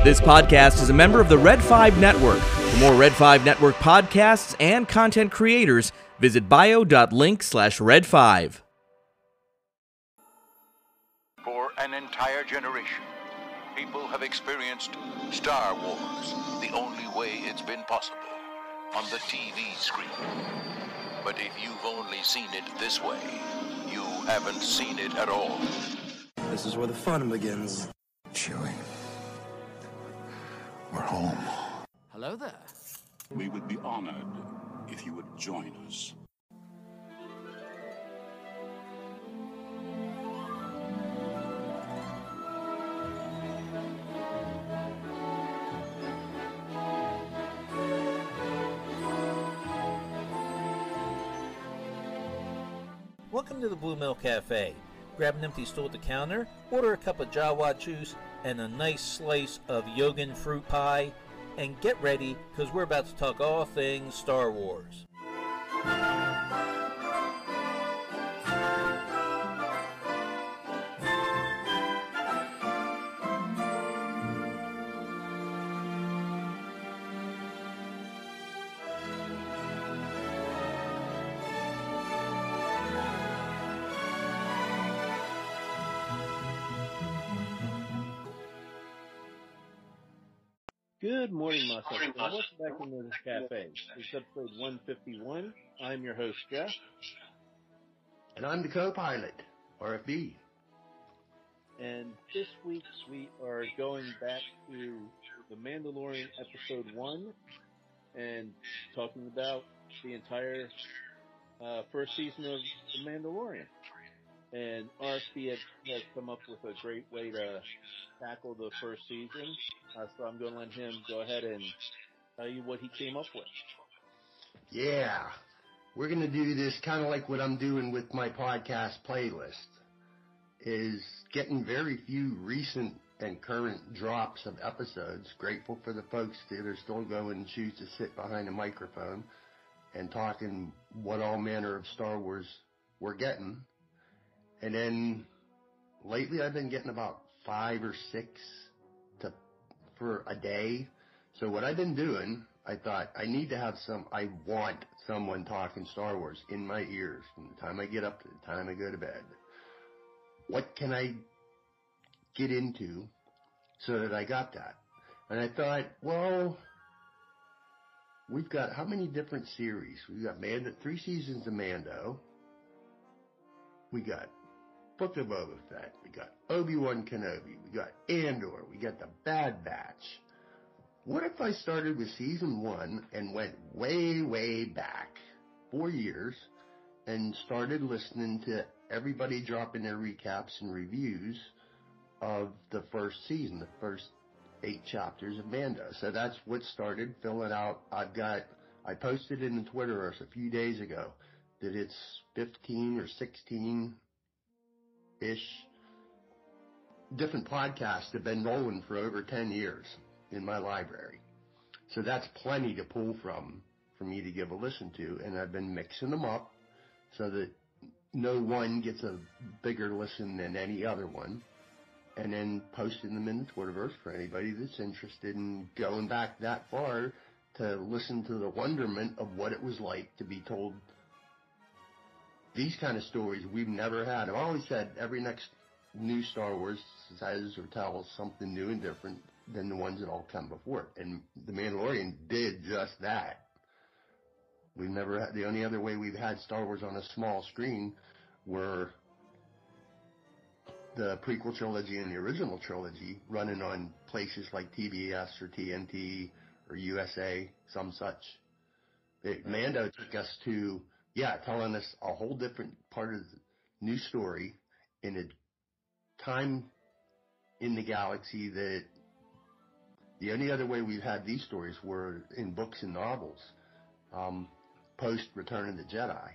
note this podcast is a member of the Red 5 Network. For more Red 5 Network podcasts and content creators, visit bio.link slash red 5. For an entire generation, people have experienced Star Wars the only way it's been possible on the TV screen. But if you've only seen it this way, you haven't seen it at all. This is where the fun begins. Chewie. We're home. Hello there. We would be honored if you would join us. Welcome to the Blue Milk Cafe. Grab an empty stool at the counter, order a cup of Jawa juice and a nice slice of Yogan fruit pie, and get ready because we're about to talk all things Star Wars. Nerdist Cafe. This is episode 151. I'm your host, Jeff. And I'm the co-pilot, RFB. And this week we are going back to The Mandalorian episode 1 and talking about the entire uh, first season of The Mandalorian. And RFB has, has come up with a great way to tackle the first season. Uh, so I'm going to let him go ahead and tell you what he came up with. Yeah. We're going to do this kind of like what I'm doing with my podcast playlist is getting very few recent and current drops of episodes. Grateful for the folks that are still going and choose to sit behind a microphone and talking what all manner of Star Wars we're getting. And then lately I've been getting about five or six to for a day. So what I've been doing, I thought I need to have some. I want someone talking Star Wars in my ears from the time I get up to the time I go to bed. What can I get into so that I got that? And I thought, well, we've got how many different series? We've got Mando, three seasons of Mando. We got Book of Boba Fett. We got Obi-Wan Kenobi. We got Andor. We got the Bad Batch. What if I started with season one and went way, way back, four years, and started listening to everybody dropping their recaps and reviews of the first season, the first eight chapters of Mando. So that's what started filling out. I've got, I posted in Twitterverse a few days ago that it's 15 or 16 ish different podcasts have been rolling for over 10 years in my library. So that's plenty to pull from for me to give a listen to. And I've been mixing them up so that no one gets a bigger listen than any other one. And then posting them in the Twitterverse for anybody that's interested in going back that far to listen to the wonderment of what it was like to be told these kind of stories we've never had. I've always said every next new Star Wars says or tells something new and different than the ones that all come before it. And The Mandalorian did just that. We've never had, the only other way we've had Star Wars on a small screen were the prequel trilogy and the original trilogy running on places like TBS or TNT or USA, some such. It, Mando took us to yeah, telling us a whole different part of the new story in a time in the galaxy that the only other way we've had these stories were in books and novels, um, post Return of the Jedi,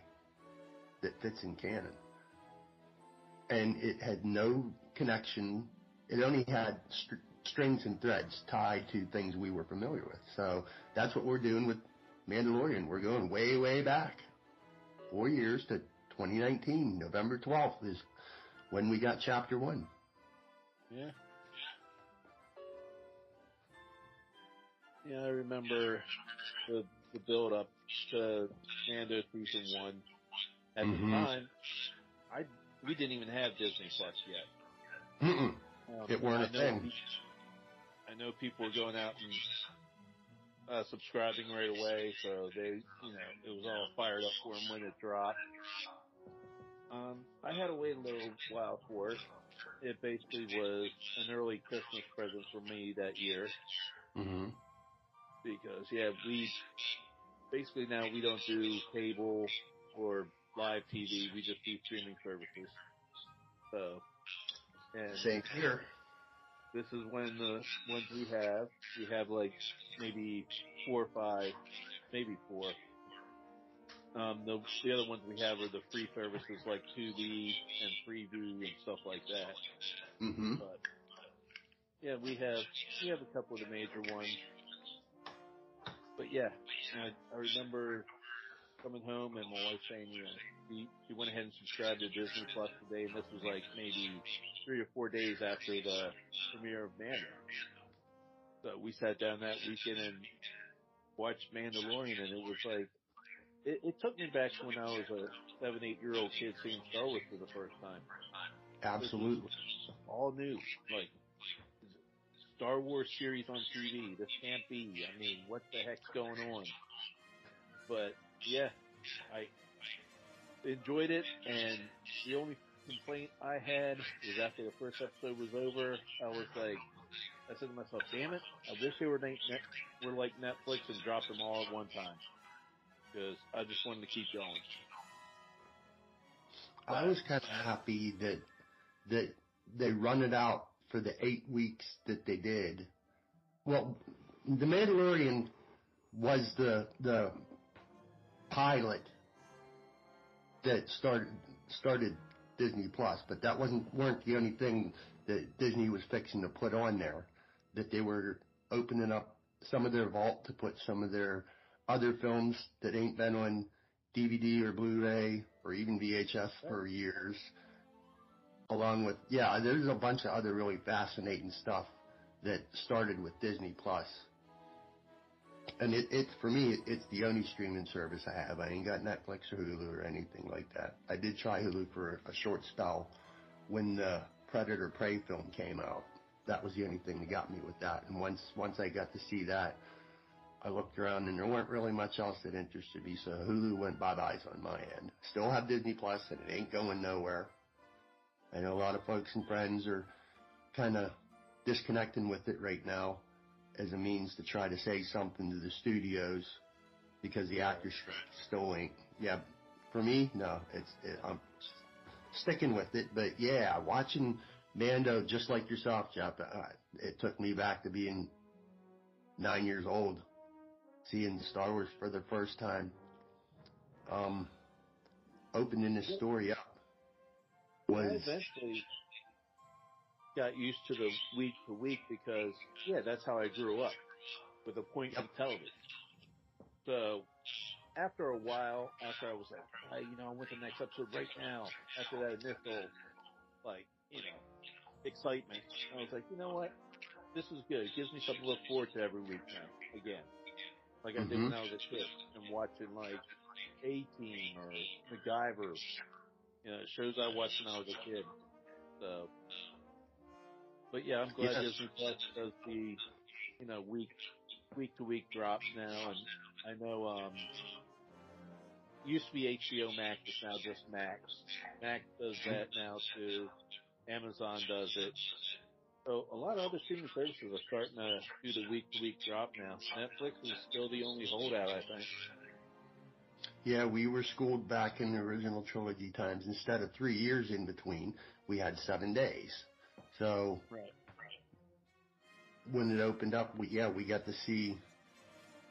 that fits in canon. And it had no connection. It only had str- strings and threads tied to things we were familiar with. So that's what we're doing with Mandalorian. We're going way, way back four years to 2019. November 12th is when we got chapter one. Yeah. Know, I remember the the build up to Mando season one. At Mhm. the time, I we didn't even have Disney Plus yet. Mm-mm. Um, It weren't a thing. I know people were going out and uh, subscribing right away, so they, you know, it was all fired up for them when it dropped. Um, I had to wait a little while for it. It basically was an early Christmas present for me that year Mm-hmm. Because yeah, we basically now we don't do cable or live TV. We just do streaming services. So, and Same here. this is when the ones we have, we have like maybe four or five, maybe four. Um, the, the other ones we have are the free services like Tubi and Freeview and stuff like that. Mm-hmm. But yeah, we have we have a couple of the major ones. But yeah, I, I remember coming home and my wife saying, you know, we, we went ahead and subscribed to Disney Plus today, and this was like maybe three or four days after the premiere of Mando. So we sat down that weekend and watched Mandalorian, and it was like, it, it took me back to when I was a seven, eight year old kid seeing Star Wars for the first time Absolutely. all new. Like Star Wars series on TV. This can't be. I mean, what the heck's going on? But yeah, I enjoyed it, and the only complaint I had was after the first episode was over, I was like, I said to myself, "Damn it! I wish they were net, were like Netflix and dropped them all at one time." Because I just wanted to keep going. I was kind of happy that that they run it out for the eight weeks that they did. Well, The Mandalorian was the the pilot that started started Disney Plus, but that wasn't weren't the only thing that Disney was fixing to put on there. That they were opening up some of their vault to put some of their other films that ain't been on DVD or Blu-ray or even VHS for years. Along with, yeah, there's a bunch of other really fascinating stuff that started with Disney Plus. And it, it for me, it, it's the only streaming service I have. I ain't got Netflix or Hulu or anything like that. I did try Hulu for a short spell when the Predator Prey film came out. That was the only thing that got me with that. And once, once I got to see that, I looked around and there weren't really much else that interested me, so Hulu went bye-byes on my end. Still have Disney Plus and it ain't going nowhere. I know a lot of folks and friends are kind of disconnecting with it right now as a means to try to say something to the studios because the actors strike still ain't. Yeah, for me, no, it's it, I'm sticking with it. But yeah, watching Mando just like yourself, Jeff, uh, it took me back to being nine years old, seeing Star Wars for the first time. Um, opening this story up I eventually got used to the week to week because, yeah, that's how I grew up with appointment television. So after a while, after I was like, hey, you know, I want the next episode right now. After that initial, like, you know, excitement, I was like, you know what? This is good. It gives me something to look forward to every week now. Again, like I did when mm-hmm. I was a kid and watching like A Team or MacGyver. You know, shows I watched when I was a kid. So, but yeah, I'm glad Yes. Disney Plus does the, you know, week week to week drops now, and I know um used to be HBO Max, it's now just Max. Max does that now too. Amazon does it. So a lot of other streaming services are starting to do the week to week drop now. Netflix is still the only holdout, I think. Yeah, we were schooled back in the original trilogy times. Instead of three years in between, we had seven days. So Right. when it opened up, we, yeah, we got to see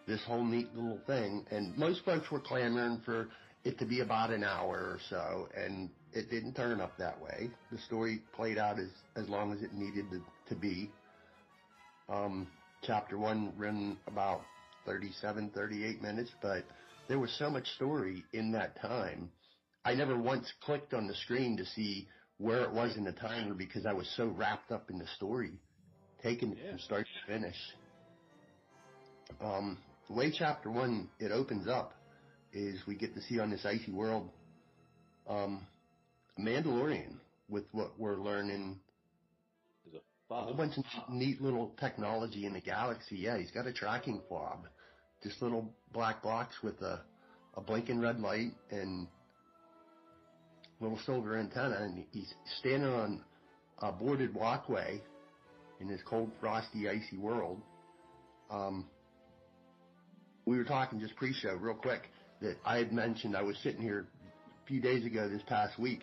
this whole neat little thing. And most folks were clamoring for it to be about an hour or so, and it didn't turn up that way. The story played out as, as long as it needed to, to be. Um, chapter one ran about 37, 38 minutes, but there was so much story in that time. I never once clicked on the screen to see where it was in the timer because I was so wrapped up in the story, taking it from start to finish. Um, the way chapter one it opens up is we get to see on this icy world, um, a Mandalorian with what we're learning There's a a whole bunch of neat little technology in the galaxy. Yeah, he's got a tracking fob. Just little black box with a, a blinking red light and little silver antenna and he's standing on a boarded walkway in this cold, frosty, icy world. Um, we were talking just pre-show real quick that I had mentioned I was sitting here a few days ago this past week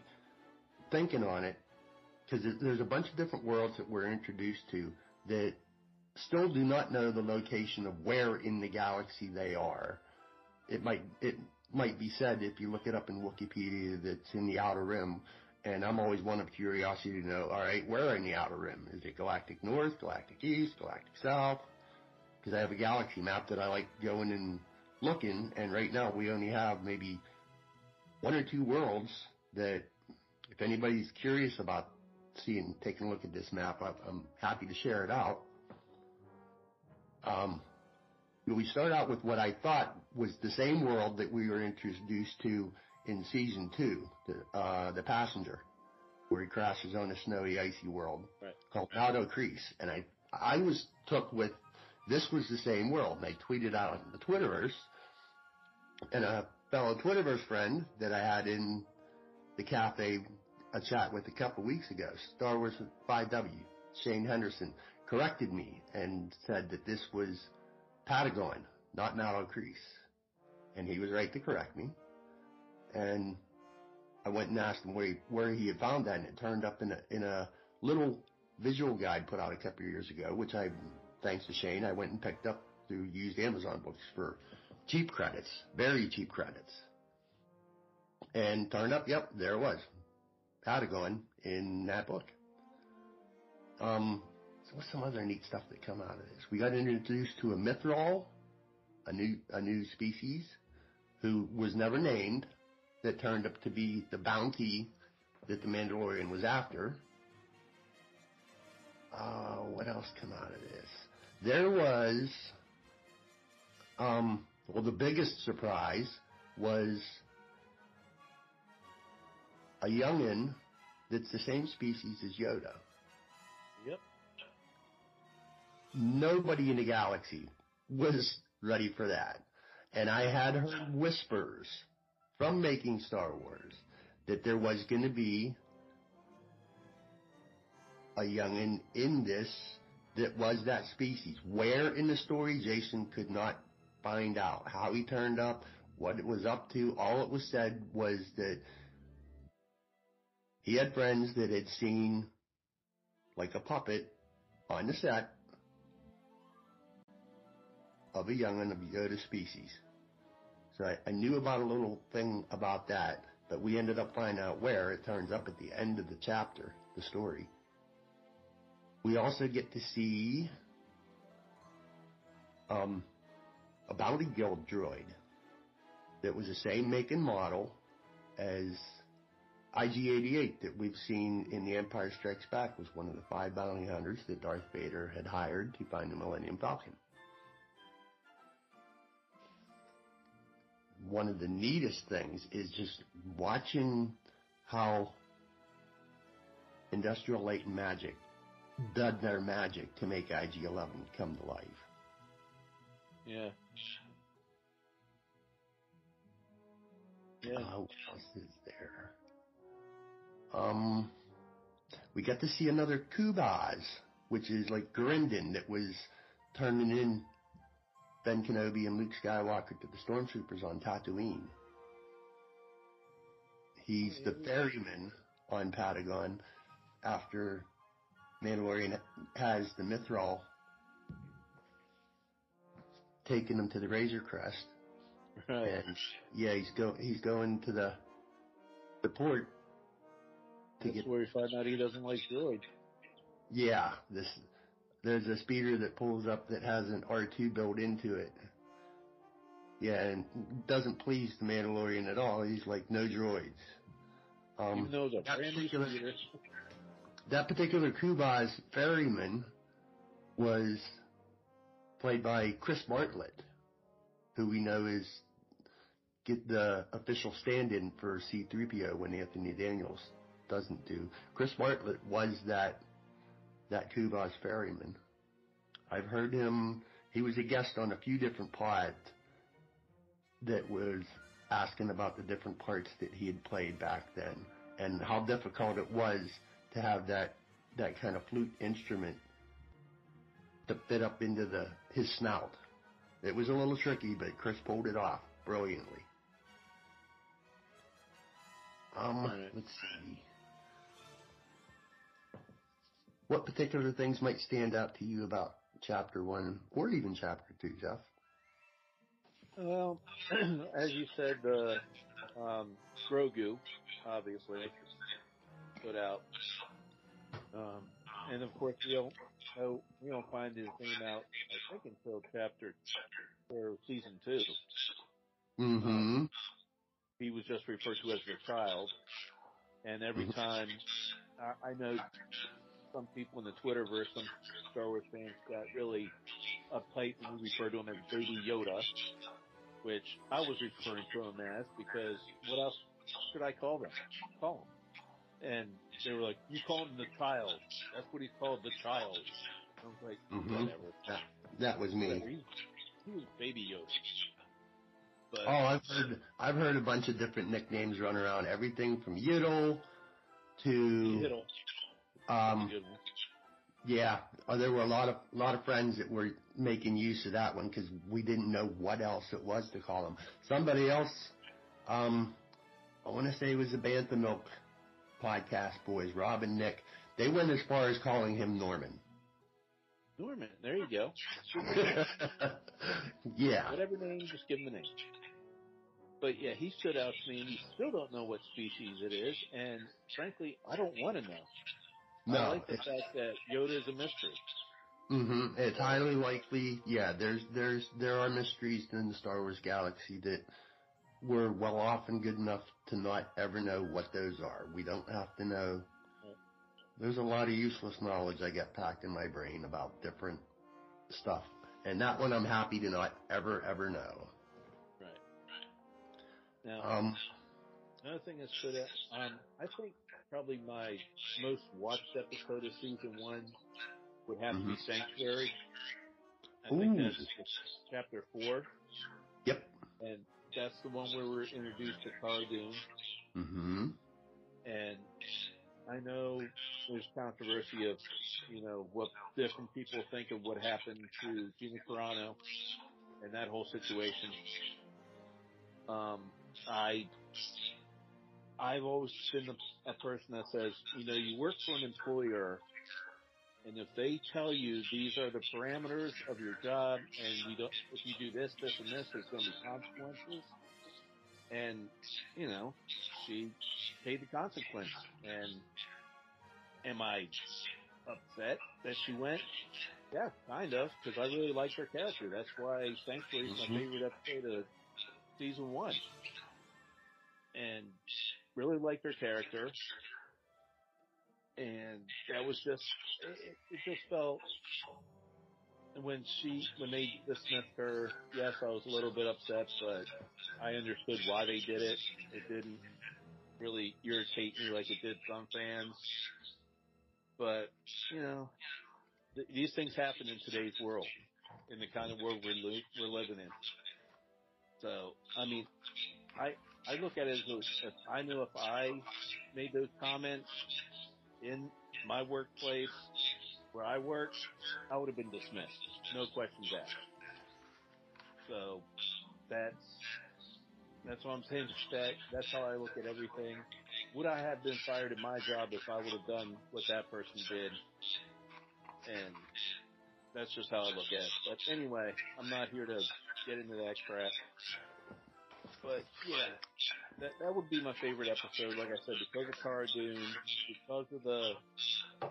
thinking on it because there's a bunch of different worlds that we're introduced to that still do not know the location of where in the galaxy they are. It might it might be said if you look it up in Wikipedia that's in the outer rim, and I'm always one of curiosity to know. All right, where in the outer rim is it? Galactic North, Galactic East, Galactic South? Because I have a galaxy map that I like going and looking, and right now we only have maybe one or two worlds that if anybody's curious about seeing, taking a look at this map, I'm happy to share it out. Um, we start out with what I thought was the same world that we were introduced to in season two, the, uh, the passenger, where he crashes on a snowy, icy world Right. called Maldo Kreis. And I, I was took with, this was the same world. And I tweeted out on the Twitterverse, and a fellow Twitterverse friend that I had in the cafe a chat with a couple weeks ago, Star Wars 5W, Shane Henderson, corrected me and said that this was Patagon, not Maldo Kreis. And he was right to correct me. And I went and asked him where he, where he had found that, and it turned up in a, in a little visual guide put out a couple of years ago, which I, thanks to Shane, I went and picked up through used Amazon books for cheap credits, very cheap credits. And turned up, yep, there it was. Patagon in that book. Um, what's some other neat stuff that come out of this? We got introduced to a Mythrol, a new a new species, who was never named, that turned up to be the bounty that the Mandalorian was after. Uh, what else come out of this? There was, um, well, the biggest surprise was a youngin that's the same species as Yoda. Nobody in the galaxy was ready for that. And I had heard whispers from making Star Wars that there was going to be a youngin in this that was that species. Where in the story, Jason could not find out. How he turned up, what it was up to. All it was said was that he had friends that had seen like a puppet on the set of a youngin of Yoda species. So I, I knew about a little thing about that, but we ended up finding out where. It turns up at the end of the chapter, the story. We also get to see um, a Bounty Guild droid that was the same make and model as IG-88 that we've seen in The Empire Strikes Back was one of the five bounty hunters that Darth Vader had hired to find the Millennium Falcon. One of the neatest things is just watching how Industrial Light and Magic did their magic to make IG-11 come to life. Yeah. Yeah. Uh, what else is there? Um, we got to see another Kubaz, which is like Garindan that was turning in Ben Kenobi and Luke Skywalker to the stormtroopers on Tatooine. He's the ferryman on Patagon after Mandalorian has the Mythrol taking him to the Razor Crest. Right. And yeah, he's go he's going to the the port to That's get where we find out he doesn't like droids. yeah, this there's a speeder that pulls up that has an R two built into it. Yeah, and doesn't please the Mandalorian at all. He's like, no droids. Um, Even though that brand particular- new that particular Kubaz ferryman was played by Chris Bartlett, who we know is get the official stand-in for C-3PO when Anthony Daniels doesn't do. Chris Bartlett was that that Kubaz ferryman. I've heard him. He was a guest on a few different pods that was asking about the different parts that he had played back then and how difficult it was to have that that kind of flute instrument to fit up into the his snout. It was a little tricky, but Chris pulled it off brilliantly. Um, let's see. What particular things might stand out to you about chapter one or even chapter two, Jeff? Well, as you said, the um, Grogu, obviously, put out, um, and of course we don't oh, we don't find his name out. I think until chapter or season two. Mm-hmm. He was just referred to as the child, and every Mhm. time I, I know some people in the Twitterverse, some Star Wars fans got really uptight when we referred to him as Baby Yoda, which I was referring to him as because what else should I call them? Call him. And they were like, "You call him the child. That's what he's called, the child." I was like, Mhm. "Whatever." That, that was me. He, he was Baby Yoda. But Oh, I've heard I've heard a bunch of different nicknames run around. Everything from Yiddle to Yiddle, um yeah. Oh, there were a lot of lot of friends that were making use of that one because we didn't know what else it was to call him. Somebody else, um, I want to say it was the Bantha Milk podcast boys, Rob and Nick. They went as far as calling him Norman. Norman. There you go. yeah. Whatever name, just give him a name. But yeah, he stood out to me, and we still don't know what species it is. And frankly, I don't want to know. I No. like the fact that Yoda is a mystery. Mm-hmm. It's highly likely. Yeah, there's there's there are mysteries in the Star Wars galaxy that we're well off and good enough to not ever know what those are. We don't have to know. There's a lot of useless knowledge I get packed in my brain about different stuff, and that one I'm happy to not ever ever know. Right. Now, Um, another thing that stood out, um, I think probably my most watched episode of season one would have to be Mhm. Sanctuary. I think Ooh. that's chapter four, yep. and that's the one where we're introduced to Cara Dune. hmm and I know there's controversy of, you know, what different people think of what happened to Gina Carano and that whole situation. Um, I, I've always been a, a person that says, you know, you work for an employer, and if they tell you these are the parameters of your job, and you don't, if you do this, this, and this, there's going to be consequences. And, you know, she paid the consequence. And am I upset that she went? Yeah, kind of, because I really liked her character. That's why Sanctuary is my Mhm. favorite episode of season one. And really liked her character. And that was just, it, it just felt, when she, when they dismissed her, yes, I was a little bit upset, but I understood why they did it. It didn't really irritate me like it did some fans. But, you know, th- these things happen in today's world, in the kind of world we're, li- we're living in. So, I mean, I, I look at it as if I knew if I made those comments in my workplace where I work, I would have been dismissed. No questions asked. So, that's, that's what I'm saying. That, that's how I look at everything. Would I have been fired in my job if I would have done what that person did? And that's just how I look at it. But anyway, I'm not here to get into that crap. But yeah, that that would be my favorite episode. Like I said, because of Cara Dune, because of the,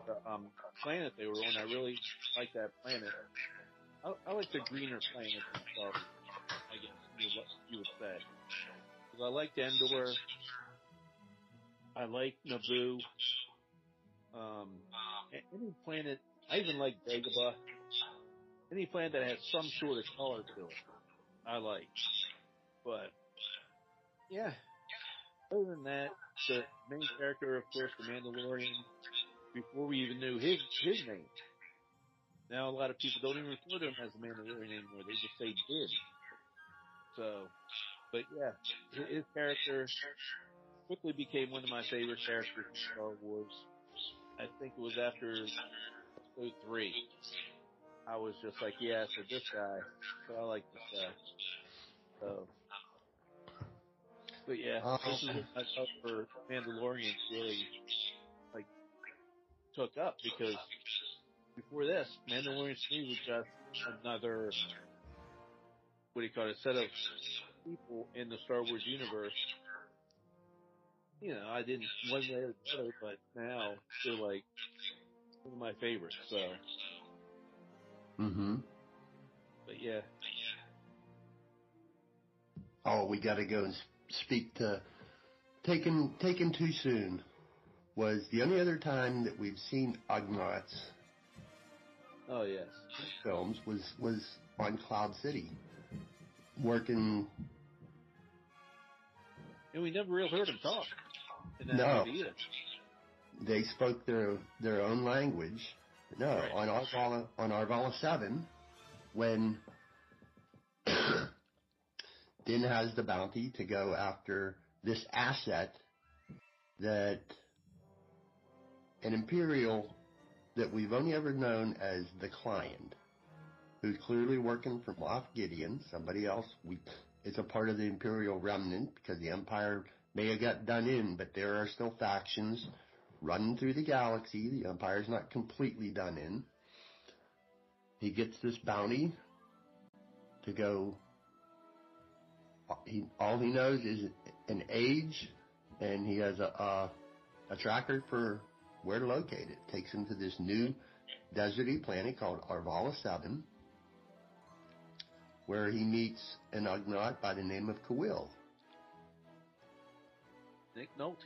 the um, planet they were on. I really like that planet. I, I like the greener planets and stuff. I guess you would, you would say. Because I liked Endor. I like Naboo. Um, any planet. I even like Dagobah. any planet that has some sort of color to it, I like. But yeah, other than that, the main character, of course, the Mandalorian. Before we even knew his his name, now a lot of people don't even refer to him as the Mandalorian anymore. They just say Din. So, but yeah, his character quickly became one of my favorite characters in Star Wars. I think it was after episode three. I was just like, yeah, so this guy, so I like this guy. So, but yeah, Uh, this is what I thought for Mandalorian really like took up because before this, Mandalorian me was just another what do you call it, a set of people in the Star Wars universe. You know, I didn't one way or the other, but now they're like one of my favorites. So, Mm-hmm. but yeah, Oh, we got to go and speak to Taken Taken Too Soon was the only other time that we've seen Ugnaughts oh yes, films was was on Cloud City working and we never really heard him talk No. they spoke their their own language. No, Right. on Arvala on Arvala Seven, when Din has the bounty to go after this asset that an Imperial that we've only ever known as the client, who's clearly working for Moff Gideon, somebody else. We it's a part of the Imperial remnant because the Empire may have got done in, but there are still factions running through the galaxy. The Empire's not completely done in. He gets this bounty to go. He, all he knows is an age, and he has a, a a tracker for where to locate it. Takes him to this new deserty planet called Arvala Seven, where he meets an Ugnaught by the name of Kuiil. Nick Nolte.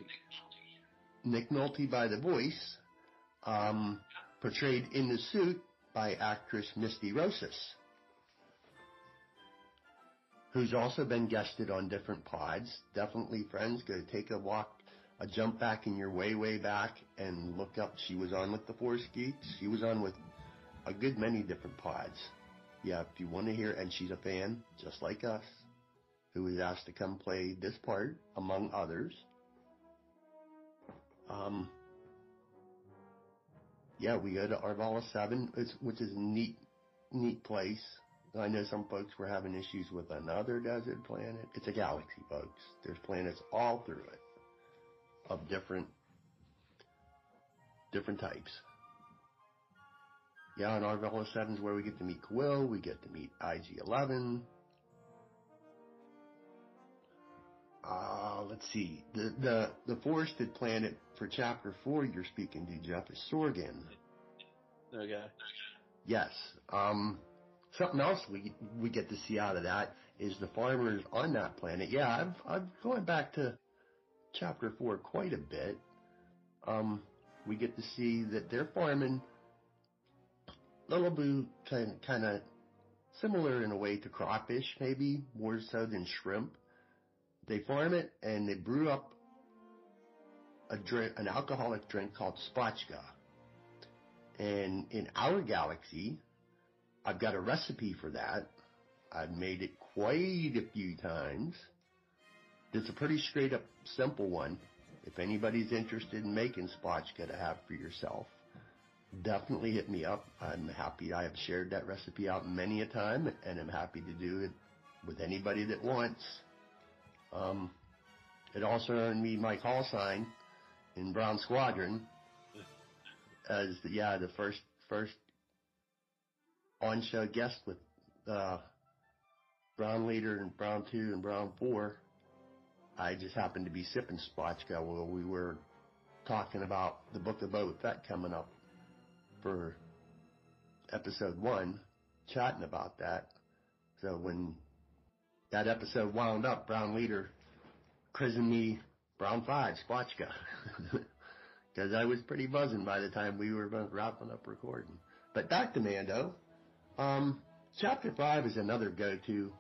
Nick Nolte by the voice, um, portrayed in the suit by actress Misty Rosas, who's also been guested on different pods. Definitely, friends, go take a walk, a jump back in your way, way back, and look up. She was on with the Force Geeks. She was on with a good many different pods. Yeah, if you want to hear, and she's a fan, just like us, who was asked to come play this part, among others. Um, yeah, we go to Arvala Seven, which is a neat, neat place. I know some folks were having issues with another desert planet. It's a galaxy, folks. There's planets all through it of different, different types. Yeah, and Arvala Seven is where we get to meet Kuiil. We get to meet IG-11. Uh, let's see. The, the, the forested planet for chapter four you're speaking to, Jeff, is Sorgan. Okay. Yes. Um, something else we, we get to see out of that is the farmers on that planet. Yeah, I've, I've gone back to chapter four quite a bit. Um, we get to see that they're farming little boo kind kind of similar in a way to crawfish, maybe more so than shrimp. They farm it and they brew up a drink, an alcoholic drink called spotchka. And in our galaxy, I've got a recipe for that. I've made it quite a few times. It's a pretty straight up simple one. If anybody's interested in making spotchka to have for yourself, definitely hit me up. I'm happy. I have shared that recipe out many a time and I'm happy to do it with anybody that wants. Um, it also earned me my call sign in Brown Squadron as the, yeah, the first, first on-show guest with, uh, Brown Leader and Brown 2 and Brown 4. I just happened to be sipping Spotchka while we were talking about the Book of Boba Fett coming up for episode one, chatting about that. So when that episode wound up, Brown Leader christened me Brown 5 Spotchka. Because I was pretty buzzing by the time we were wrapping up recording. But to Mando. Um, chapter five is another go-to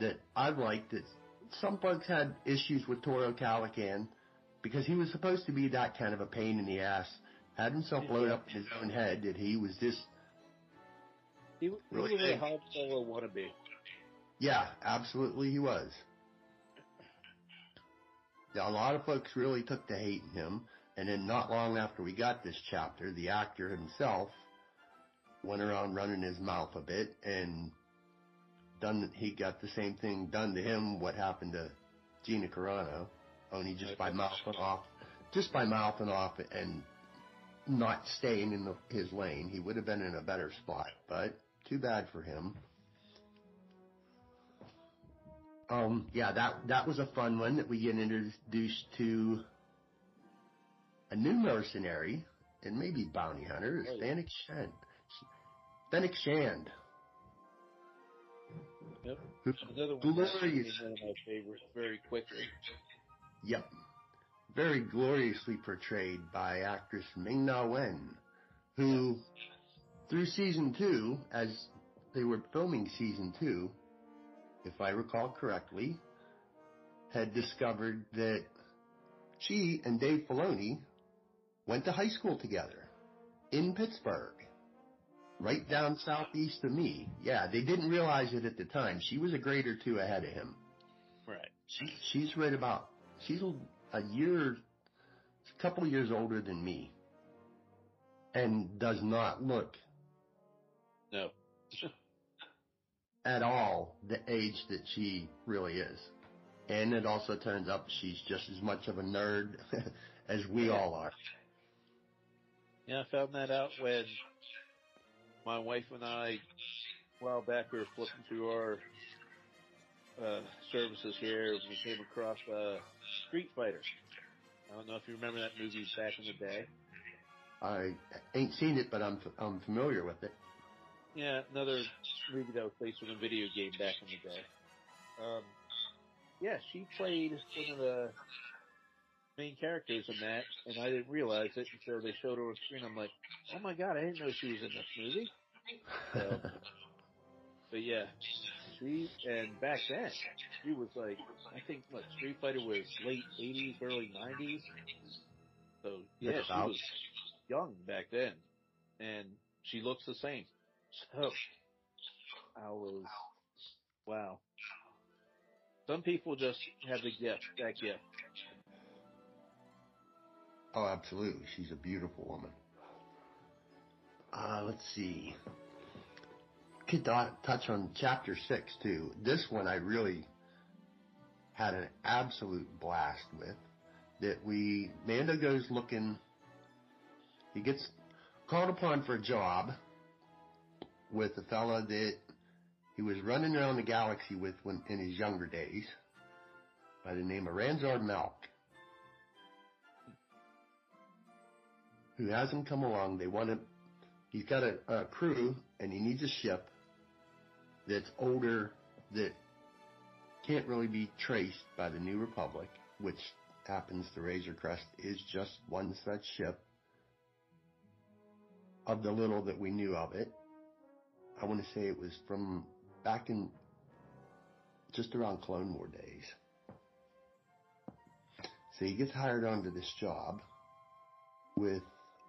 that I've liked. That some folks had issues with Toro Calican because he was supposed to be that kind of a pain in the ass. Had himself blown up in his own head that he was this. He, he Really was a. Han Solo wannabe. Yeah, absolutely he was. Yeah, a lot of folks really took to hating him, and then not long after we got this chapter, the actor himself went around running his mouth a bit and done. He got the same thing done to him. What happened to Gina Carano? Only just by mouthing off, just by mouthing off and not staying in the, his lane, he would have been in a better spot. But too bad for him. Um, yeah, that that was a fun one that we get introduced to a new mercenary and maybe bounty hunter is Oh, yeah. Fennec Shand. Fennec Shand. Yep. Another one glorious, one of my favorites very quickly. yep, very gloriously portrayed by actress Ming Na Wen, who through season two, as they were filming season two, if I recall correctly, had discovered that she and Dave Filoni went to high school together in Pittsburgh, right down southeast of me. Yeah, they didn't realize it at the time. She was a grade or two ahead of him. Right. She, she's right about, she's a year, a couple years older than me, and does not look No. at all the age that she really is. And it also turns up she's just as much of a nerd as we all are. Yeah, I found that out when my wife and I, a while back, we were flipping through our uh, services here, and we came across uh, Street Fighter. I don't know if you remember that movie back in the day. I ain't seen it, but I'm I'm familiar with it. Yeah, another movie that was based on a video game back in the day. Um, yeah, she played one of the main characters in that, and I didn't realize it until they showed her on screen. I'm like, oh my god, I didn't know she was in this movie. So, but yeah, she and back then she was like, I think what Street Fighter was late '80s, early '90s. So yeah, Just she about. was young back then, and she looks the same. So I was wow. Some people just have the gift, that gift. Oh, absolutely. She's a beautiful woman. Uh, let's see. Could touch on chapter six too. This one I really had an absolute blast with. That we Mando goes looking. He gets called upon for a job with a fella that he was running around the galaxy with when in his younger days by the name of Ranzar Malk. Who hasn't come along. They want to, he's got a, a crew and he needs a ship that's older that can't really be traced by the New Republic, which happens the Razor Crest is just one such ship of the little that we knew of it. I want to say it was from back in just around Clone War days. So he gets hired onto this job with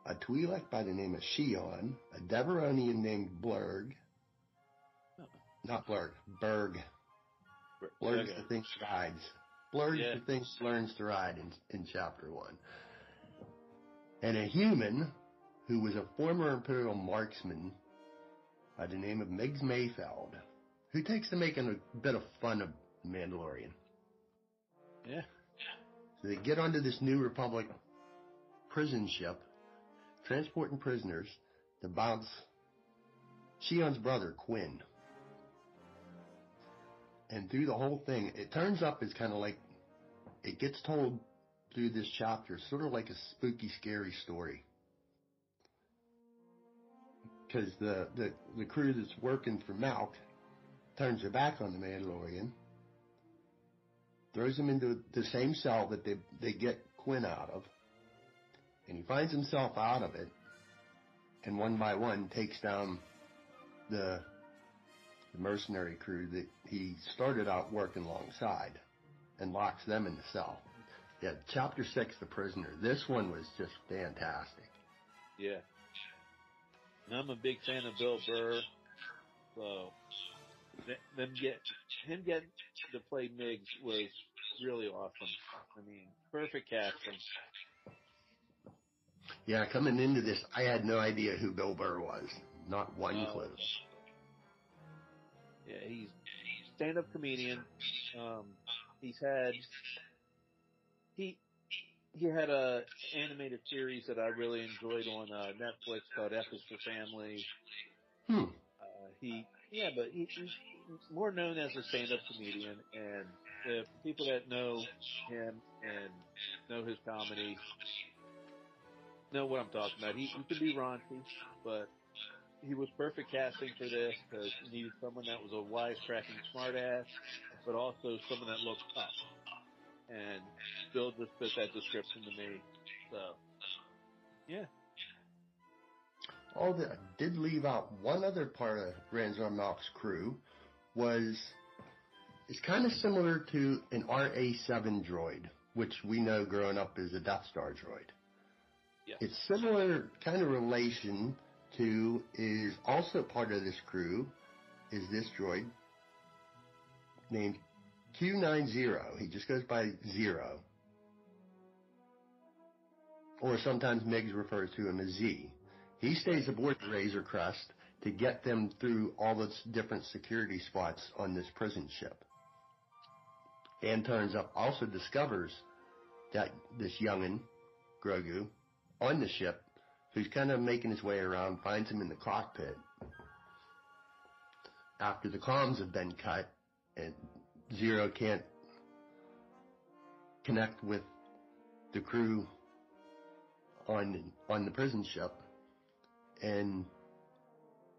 a Twi'lek by the name of Xi'an, a Devaronian named Blurg, not Blurg, Berg. Blurg's Okay. the thing that rides. Blurg's Yeah. the thing learns to ride in, in chapter one. And a human who was a former Imperial marksman by the name of Migs Mayfeld, who takes to making a bit of fun of Mandalorian. Yeah. So they get onto this New Republic prison ship, transporting prisoners to bounce Xi'an's brother, Qin. And through the whole thing, it turns up as kind of like, it gets told through this chapter, sort of like a spooky, scary story. Because the, the, the crew that's working for Malk turns their back on the Mandalorian, throws him into the same cell that they, they get Qin out of, and he finds himself out of it, and one by one takes down the the mercenary crew that he started out working alongside and locks them in the cell. Yeah, chapter six, The Prisoner. This one was just fantastic. Yeah. And I'm a big fan of Bill Burr, so them get him getting to play Migs was really awesome. I mean, perfect casting. Yeah, coming into this, I had no idea who Bill Burr was. Not one Oh. clue. Yeah, he's stand-up comedian. Um, he's had he he had a animated series that I really enjoyed on uh, Netflix called F is for Family. Hmm. Uh, he yeah, but he, he's more known as a stand-up comedian, and the people that know him and know his comedy know what I'm talking about. He, could be raunchy, but he was perfect casting for this because he needed someone that was a wisecracking smartass, but also someone that looked tough. And Bill just fit that description to me. So, yeah. All that I did leave out one other part of Ranzar Malk's crew was it's kind of similar to an RA-7 droid, which we know growing up is a Death Star droid. Yeah. It's similar kind of relation to is also part of this crew is this droid named Q90. He just goes by Zero. Or sometimes Migs refers to him as Z. He stays aboard the Razor Crest to get them through all the different security spots on this prison ship. And turns up also discovers that this youngin, Grogu, on the ship, who's kind of making his way around, finds him in the cockpit. After the comms have been cut and Zero can't connect with the crew on on the prison ship and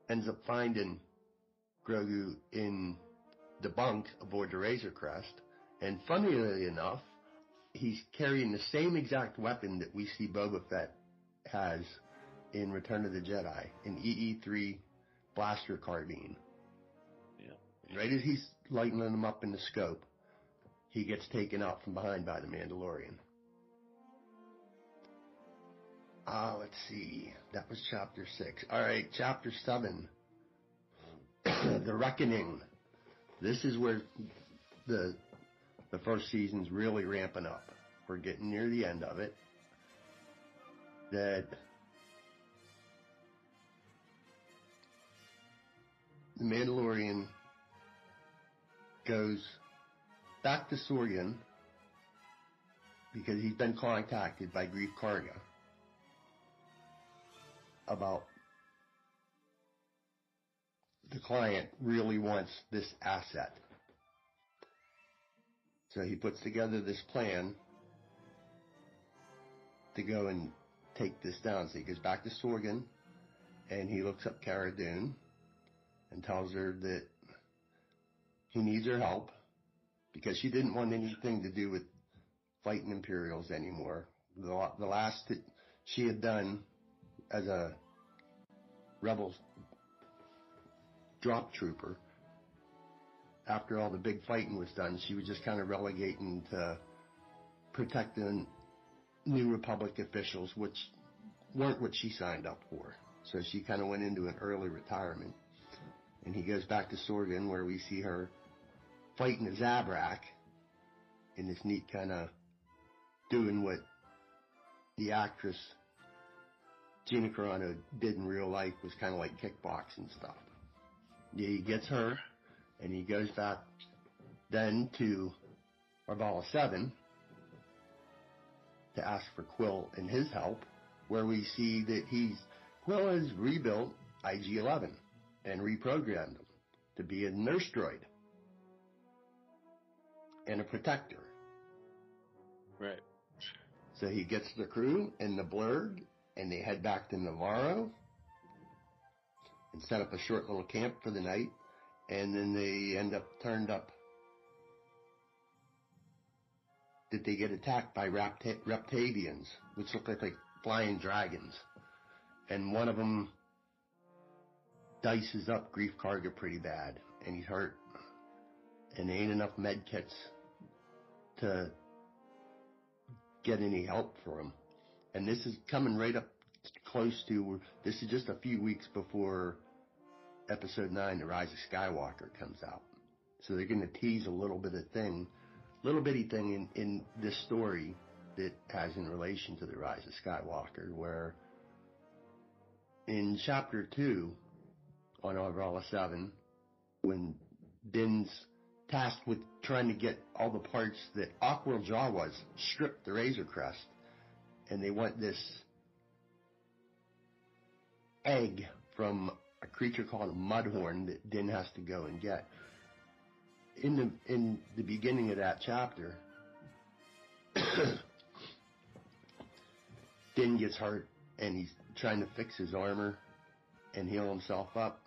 ends up finding Grogu in the bunk aboard the Razor Crest. And funnily enough, he's carrying the same exact weapon that we see Boba Fett has in Return of the Jedi, an EE3 blaster carbine. Yeah. Right as he's lighting them up in the scope, he gets taken out from behind by the Mandalorian. Ah, let's see. That was chapter six. All right, chapter seven. the Reckoning. This is where the the first season's really ramping up. We're getting near the end of it. That the Mandalorian goes back to Sorgan because he's been contacted by Greef Karga about the client really wants this asset. So he puts together this plan to go and take this down. So he goes back to Sorgan and he looks up Cara Dune and tells her that he needs her help because she didn't want anything to do with fighting Imperials anymore. The, the last that she had done as a rebel drop trooper, after all the big fighting was done, she was just kind of relegating to protecting New Republic officials, which weren't what she signed up for. So she kind of went into an early retirement. And he goes back to Sorgan where we see her fighting a Zabrak in this neat kind of doing what the actress Gina Carano did in real life was kind of like kickboxing stuff. Yeah, he gets her, and he goes back then to Arvala 7 to ask for Kuiil and his help, where we see that he's Kuiil has rebuilt IG-11 and reprogrammed him to be a nurse droid and a protector. Right. So he gets the crew and the blurg, and they head back to Navarro and set up a short little camp for the night, and then they end up turned up. That they get attacked by repta- reptilians, which look like, like flying dragons, and one of them dices up Greef Karga pretty bad, and he's hurt. And there ain't enough med kits to get any help for him. And this is coming right up close to, this is just a few weeks before episode 9, The Rise of Skywalker comes out. So they're going to tease a little bit of thing, little bitty thing in, in this story that has in relation to The Rise of Skywalker, where in chapter 2 on Arvala 7, when Din's tasked with trying to get all the parts that Awkward Jawas stripped the Razor Crest, and they want this egg from a creature called a mudhorn that Din has to go and get. In the in the beginning of that chapter, Din gets hurt and he's trying to fix his armor and heal himself up.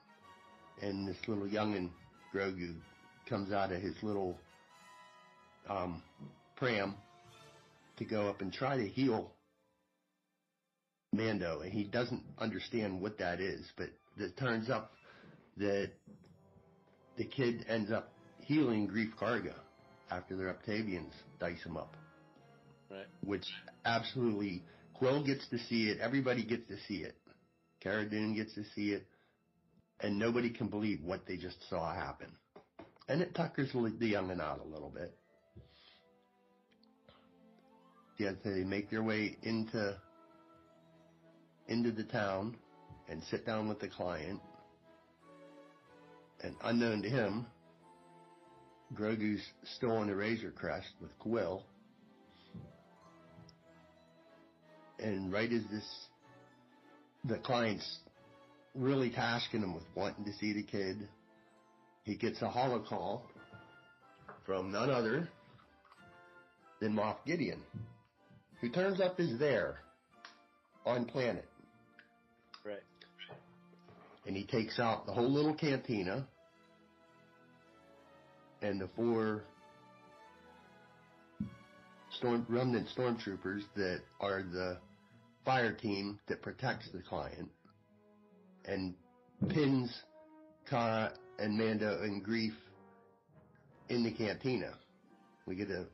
And this little youngin, Grogu, comes out of his little um, pram to go up and try to heal Mando, and he doesn't understand what that is. But it turns up that the kid ends up healing Greef Karga after the Octavians dice him up. Right. Which absolutely Kuiil gets to see it. Everybody gets to see it. Cara Dune gets to see it, and nobody can believe what they just saw happen. And it tuckers the youngin out a little bit. Yeah, they make their way into into the town and sit down with the client. And unknown to him, Grogu's still on the Razor Crest with Kuiil. And right as this, the client's really tasking him with wanting to see the kid, he gets a holocall from none other than Moff Gideon, who turns up as there on planet. And he takes out the whole little cantina and the four storm remnant stormtroopers that are the fire team that protects the client and pins Cara and Mando and Greef in the cantina. We get a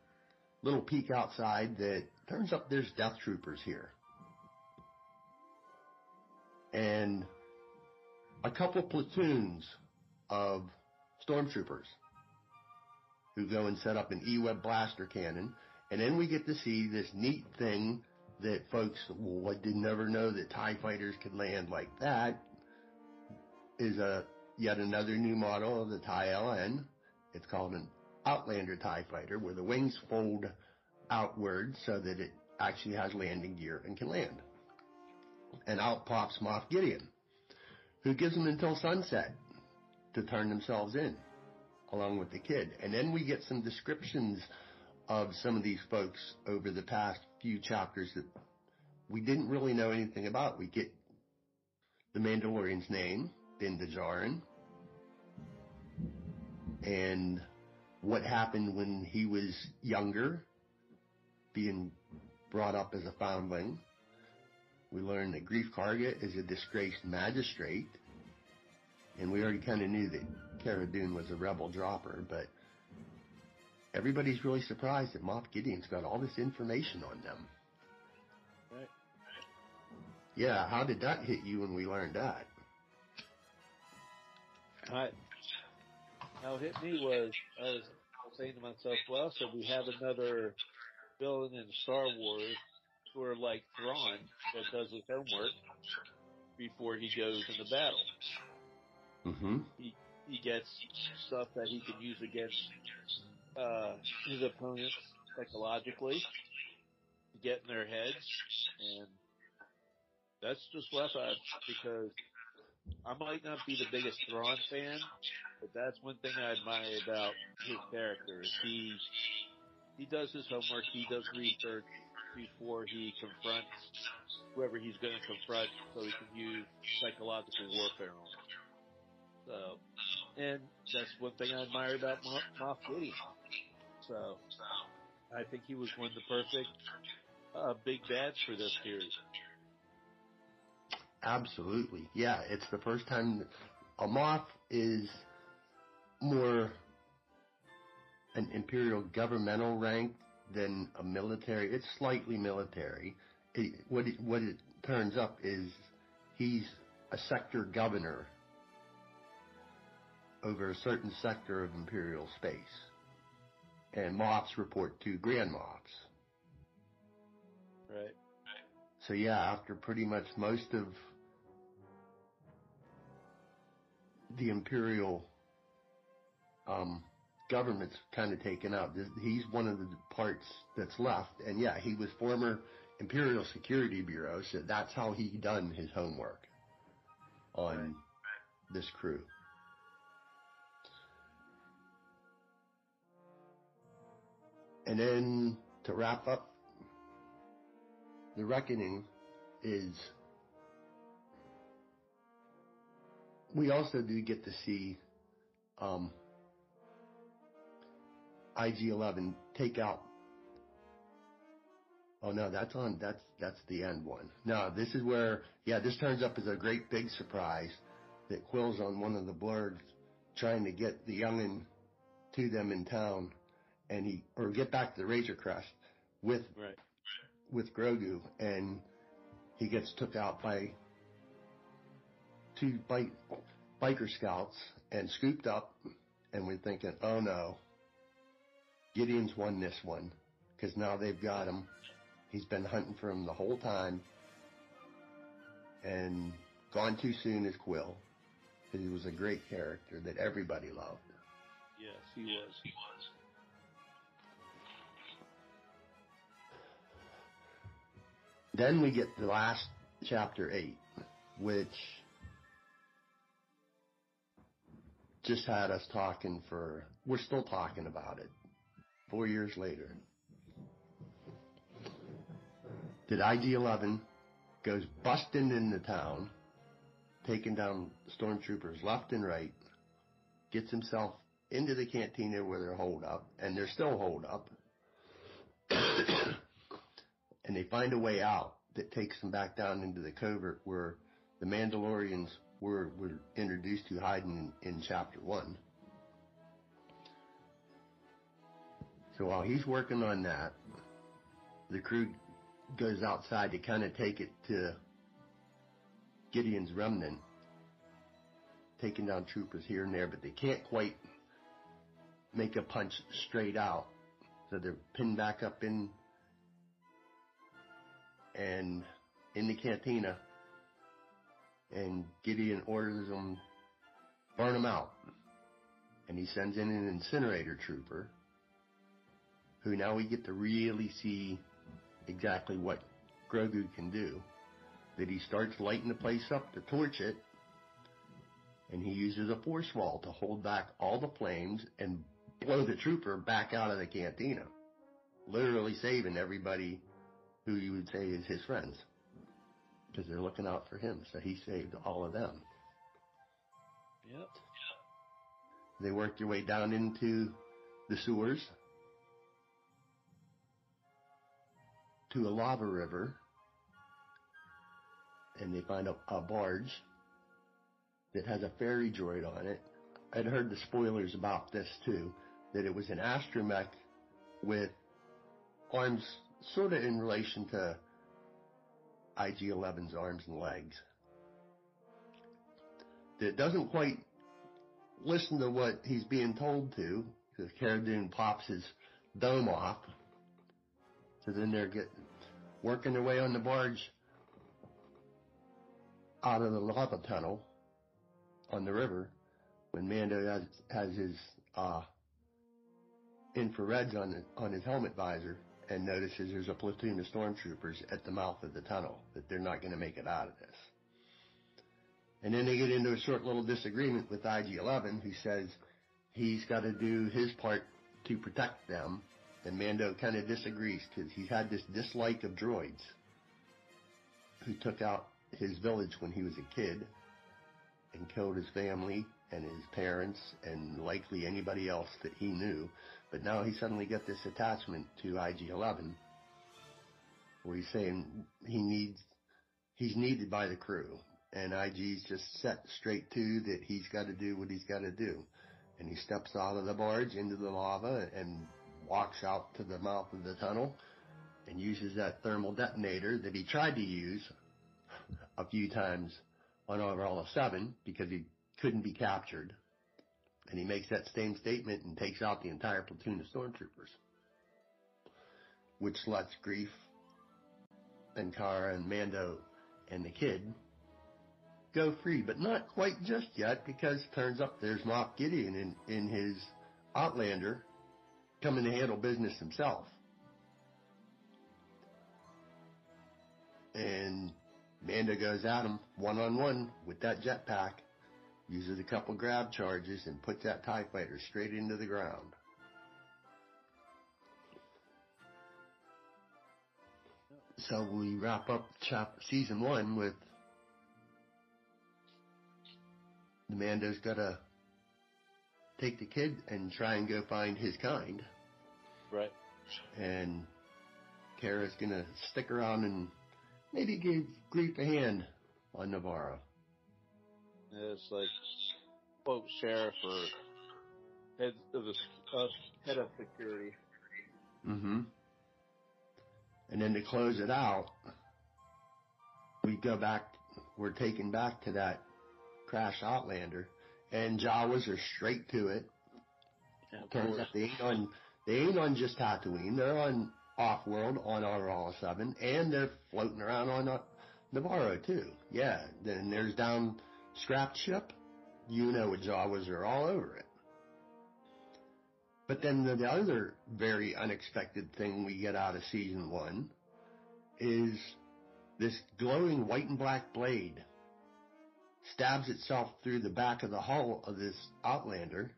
little peek outside that turns up there's death troopers here. And a couple platoons of stormtroopers who go and set up an E-Web blaster cannon. And then we get to see this neat thing that folks, did never know that TIE fighters could land like that is a yet another new model of the TIE LN. It's called an Outlander TIE fighter where the wings fold outward so that it actually has landing gear and can land. And out pops Moff Gideon, who gives them until sunset to turn themselves in, along with the kid. And then we get some descriptions of some of these folks over the past few chapters that we didn't really know anything about. We get the Mandalorian's name, Din Djarin, and what happened when he was younger, being brought up as a foundling. We learned that Greef Karga is a disgraced magistrate, and we already kind of knew that Cara Dune was a rebel dropper, but everybody's really surprised that Moff Gideon's got all this information on them. Right. Yeah, how did that hit you when we learned that? I, how it hit me was I was saying to myself, well, so we have another villain in Star Wars who are like Thrawn that does his homework before he goes into battle. Mm-hmm. He he gets stuff that he can use against uh, his opponents psychologically to get in their heads, and that's just what I thought because I might not be the biggest Thrawn fan, but that's one thing I admire about his character he he does his homework, he does research before he confronts whoever he's going to confront, so he can use psychological warfare on. them. So, and that's one thing I admire about Mo- Moff Gideon. So, I think he was one of the perfect uh, big bads for this series. Absolutely. Yeah, it's the first time a Moff is more an imperial governmental rank than a military. It's slightly military. It, what it, what it turns up is he's a sector governor over a certain sector of imperial space, and Moffs report to Grand Moffs. Right. So yeah, after pretty much most of the imperial um, government's kind of taken out, this- he's one of the parts that's left. And yeah, he was former Imperial Security Bureau, so that's how he done his homework on this crew. And then to wrap up the reckoning is we also do get to see um, IG11 take out. Oh no, that's on. That's that's the end one. No, this is where yeah, this turns up as a great big surprise that Kuiil's on one of the blurs trying to get the youngin to them in town, and he or get back to the Razor Crest with Right. with Grogu, and he gets took out by two bike, biker scouts and scooped up, and we're thinking, oh no, Gideon's won this one because now they've got him. He's been hunting for him the whole time, and gone too soon is Kuiil because he was a great character that everybody loved. Yes, he was. Then we get the last chapter eight, which just had us talking for, we're still talking about it four years later. That IG-11 goes busting into town, taking down stormtroopers left and right, gets himself into the cantina where they're holed up, and they're still holed up. and they find a way out that takes them back down into the covert where the Mandalorians were, were introduced to hiding in, in chapter one. So while he's working on that, the crew goes outside to kind of take it to Gideon's remnant, taking down troopers here and there, but they can't quite make a punch straight out. So they're pinned back up in and in the cantina, and Gideon orders them burn them out, and he sends in an incinerator trooper, who now we get to really see exactly what Grogu can do. That he starts lighting the place up to torch it, and he uses a force wall to hold back all the flames and blow the trooper back out of the cantina, literally saving everybody who you would say is his friends. Because they're looking out for him, so he saved all of them. Yep. They work their way down into the sewers to a lava river, and they find a, a barge that has a ferry droid on it. I'd heard the spoilers about this too, that it was an astromech with arms sort of in relation to IG-11's arms and legs. That doesn't quite listen to what he's being told to, because Cara pops his dome off. So then they're getting, working their way on the barge out of the lava tunnel on the river when Mando has, has his, uh, infrareds on, the, on his helmet visor and notices there's a platoon of stormtroopers at the mouth of the tunnel, that they're not going to make it out of this. And then they get into a short little disagreement with IG-11, who says he's got to do his part to protect them, and Mando kind of disagrees because he had this dislike of droids who took out his village when he was a kid and killed his family and his parents and likely anybody else that he knew. But now he suddenly got this attachment to IG-11 where he's saying he needs, he's needed by the crew and IG's just set straight to that he's got to do what he's got to do. And he steps out of the barge into the lava and walks out to the mouth of the tunnel and uses that thermal detonator that he tried to use a few times on Arvala 7 because he couldn't be captured. And he makes that same statement and takes out the entire platoon of stormtroopers. Which lets Greef and Cara and Mando and the kid go free, but not quite just yet because turns up there's Moff Gideon in, in his Outlander coming to handle business himself. And Mando goes at him one on one with that jetpack, uses a couple grab charges, and puts that TIE fighter straight into the ground. So we wrap up chap season one with the Mando's gotta take the kid and try and go find his kind. Right. And Cara's gonna stick around and maybe give Greef a hand on Navarro. It's like quote sheriff or head of the uh, head of security. Mm-hmm. And then to close it out, we go back, we're taken back to that crash Outlander, and Jawas are straight to it. Yeah, Turns out they ain't on, they ain't on just Tatooine, they're on off-world on Arvala 7, and they're floating around on uh, Navarro too. Yeah, then there's down scrapped ship, you know Jawas are all over it. But then the, the other very unexpected thing we get out of season one is this glowing white and black blade stabs itself through the back of the hull of this Outlander.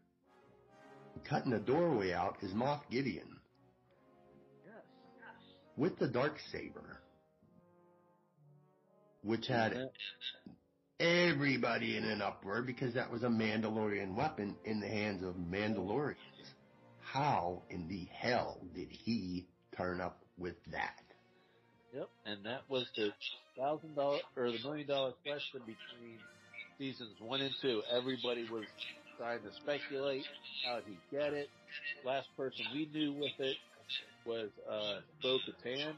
Cutting a doorway out is Moff Gideon Yes. with the dark saber, which had everybody in an uproar because that was a Mandalorian weapon in the hands of Mandalorians. How in the hell did he turn up with that? Yep. And that was the thousand dollar or the million dollar question between seasons one and two. Everybody was trying to speculate how he get it. Last person we knew with it was uh Bo Katan.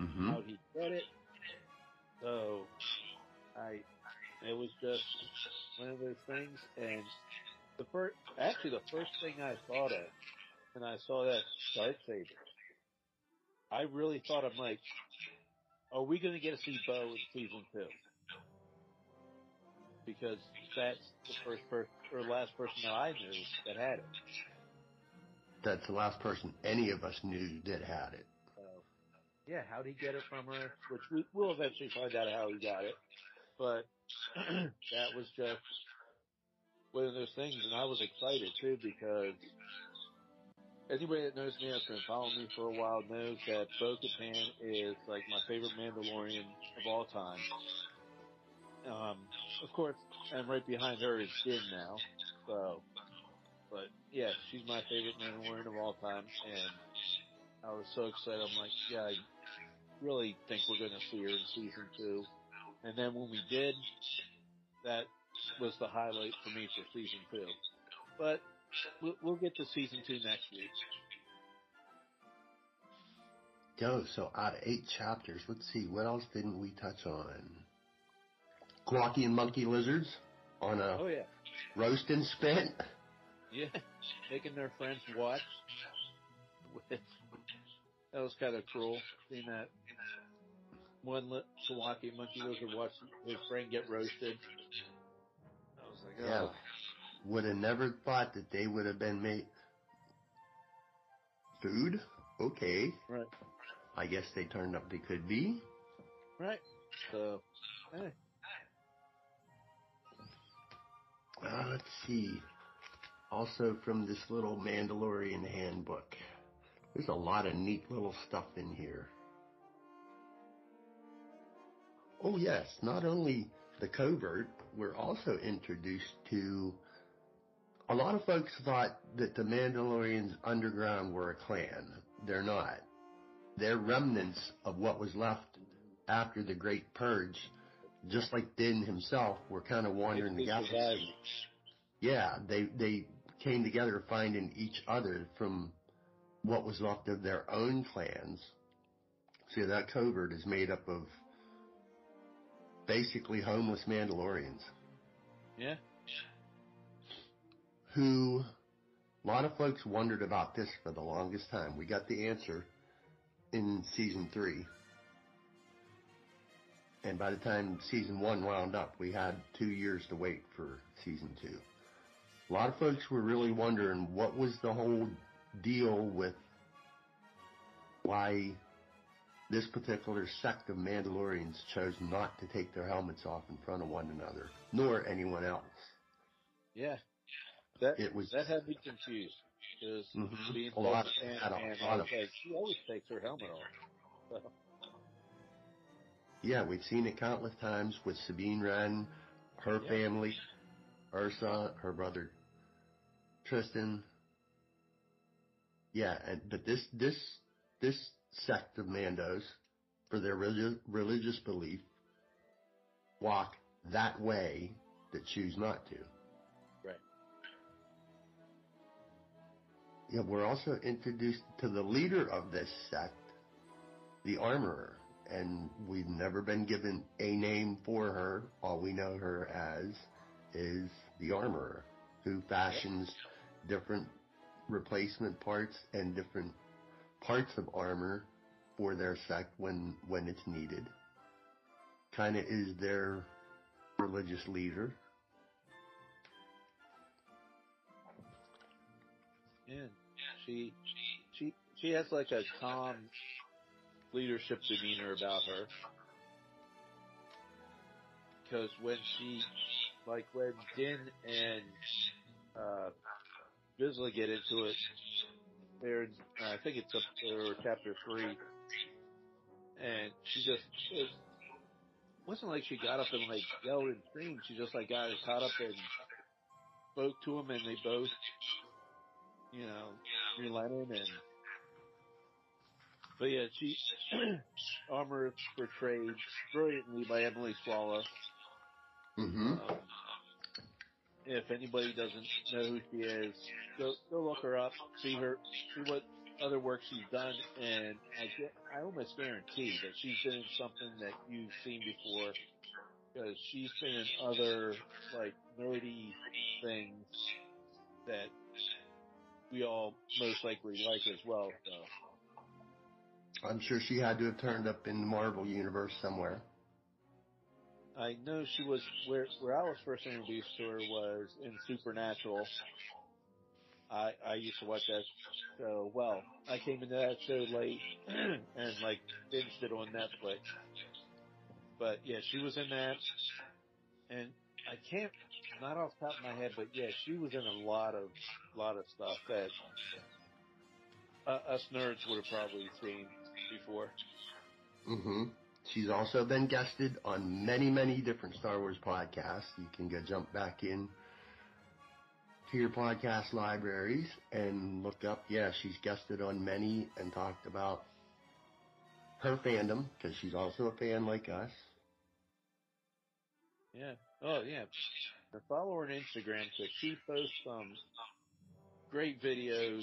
Mm-hmm. How he get it. So I it was just one of those things and the first actually the first thing I thought of when I saw that dark saber I really thought I'm like, are we going to get to see Bo in season two? Because that's the first person or last person that I knew that had it. That's the last person any of us knew that had it. So, yeah, how'd he get it from her? Which we, we'll eventually find out how he got it. But that was just one of those things, and I was excited too because anybody that knows me that's been following me for a while knows that Bo Katan is like my favorite Mandalorian of all time. Um, of course, and right behind her is Din now. So, but yeah, she's my favorite Mandalorian of all time, and I was so excited. I'm like, yeah, I really think we're going to see her in season two. And then when we did, that was the highlight for me for season two. But we'll, we'll get to season two next week. Go, so out of eight chapters, let's see, what else didn't we touch on? Guaki and monkey lizards on a Oh yeah, roast and spit. yeah, making their friends watch. That was kind of cruel. Seeing that one Sawaki monkey lizard watch his friend get roasted. I was like, oh. Yeah. Would have never thought that they would have been made food. Okay. right, I guess they turned up they could be. right. So, eh. Uh, let's see. Also from this little Mandalorian handbook. There's a lot of neat little stuff in here. Oh yes, not only the covert, we're also introduced to a lot of folks thought that the Mandalorians underground were a clan. They're not. They're remnants of what was left after the Great Purge just like Din himself, were kind of wandering the galaxy. Yeah, they they came together finding each other from what was left of their own clans. See, that covert is made up of basically homeless Mandalorians Yeah. who a lot of folks wondered about this for the longest time. We got the answer in season three. And by the time season one wound up, we had two years to wait for season two. A lot of folks were really wondering what was the whole deal with why this particular sect of Mandalorians chose not to take their helmets off in front of one another, nor anyone else. Yeah. That It was- that had me confused because Mhm. being A lot- and, a and of- was she always takes her helmet off. So, Yeah, we've seen it countless times with Sabine Wren, her Yeah. family, Ursa, her brother Tristan. Yeah, and but this this this sect of Mandos, for their religious religious belief, walk that way that choose not to. right. Yeah, we're also introduced to the leader of this sect, the Armorer, and we've never been given a name for her. All we know her as is the Armorer, who fashions different replacement parts and different parts of armor for their sect when when it's needed. Kind of is their religious leader. And she she she has like a calm leadership demeanor about her. Because when she, like when Din and uh, Vizsla get into it, they're I think it's up there chapter three, and she just it wasn't like she got up and like yelled and screamed. She just like got caught up and spoke to him, and they both you know, relented and but yeah, she armor is portrayed brilliantly by Emily Swallow. Mm-hmm. Um, if anybody doesn't know who she is, go go look her up, see her, see what other work she's done, and I get, I almost guarantee that she's been in something that you've seen before, because she's been in other like nerdy things that we all most likely like as well. So I'm sure she had to have turned up in the Marvel universe somewhere. I know she was where where I was first introduced to her was in Supernatural. I I used to watch that so Well, I came into that show late and like binged it on Netflix. But yeah, she was in that, and I can't not off the top of my head, but yeah, she was in a lot of lot of stuff that uh, us nerds would have probably seen before. hmm She's also been guested on many, many different Star Wars podcasts. You can go jump back in to your podcast libraries and look up. Yeah, she's guested on many and talked about her fandom because she's also a fan like us. Yeah. Oh, yeah. Follow her on Instagram because she posts some great videos,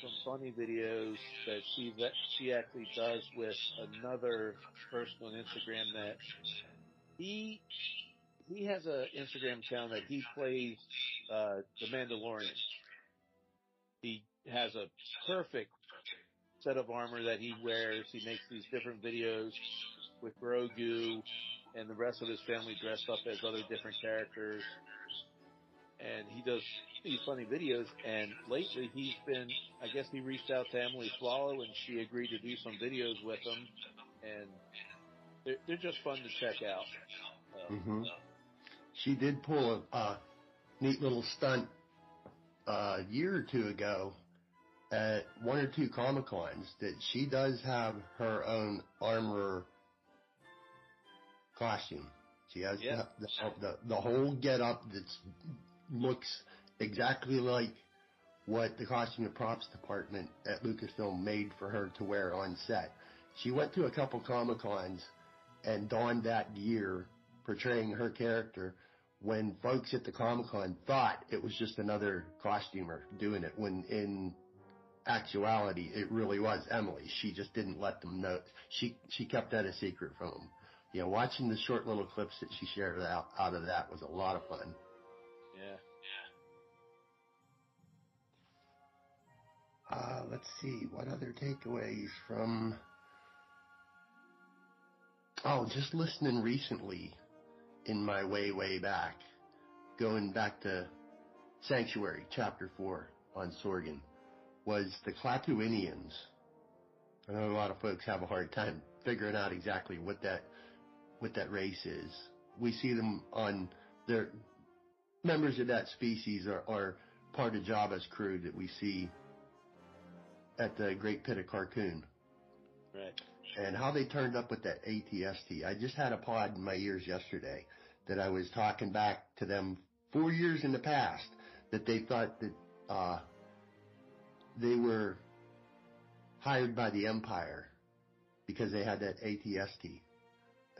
some funny videos that she that she actually does with another person on Instagram that he he has a Instagram account that he plays uh, the Mandalorian. He has a perfect set of armor that he wears. He makes these different videos with Grogu and the rest of his family dressed up as other different characters. And he does these funny videos. And lately he's been, I guess he reached out to Emily Swallow and she agreed to do some videos with him. And they're, they're just fun to check out. Uh, hmm She did pull a, a neat little stunt uh, a year or two ago at one or two Comic Cons that she does have her own armor costume. She has Yeah. the, the the whole get up that looks exactly like what the costume and props department at Lucasfilm made for her to wear on set. She went to a couple Comic Cons and donned that gear portraying her character when folks at the Comic Con thought it was just another costumer doing it when in actuality it really was Emily. She just didn't let them know. She she kept that a secret from them. You know, watching the short little clips that she shared out out of that was a lot of fun. Yeah. Uh, let's see, what other takeaways from. Oh, just listening recently in my way, way back, going back to Sanctuary, Chapter 4 on Sorgan, was the Klatooinians. I know a lot of folks have a hard time figuring out exactly what that what that race is. We see them on their members of that species are, are part of Jabba's crew that we see at the Great Pit of Carkoon. Right. And how they turned up with that ATST. I just had a pod in my ears yesterday that I was talking back to them four years in the past that they thought that uh, they were hired by the Empire because they had that ATST.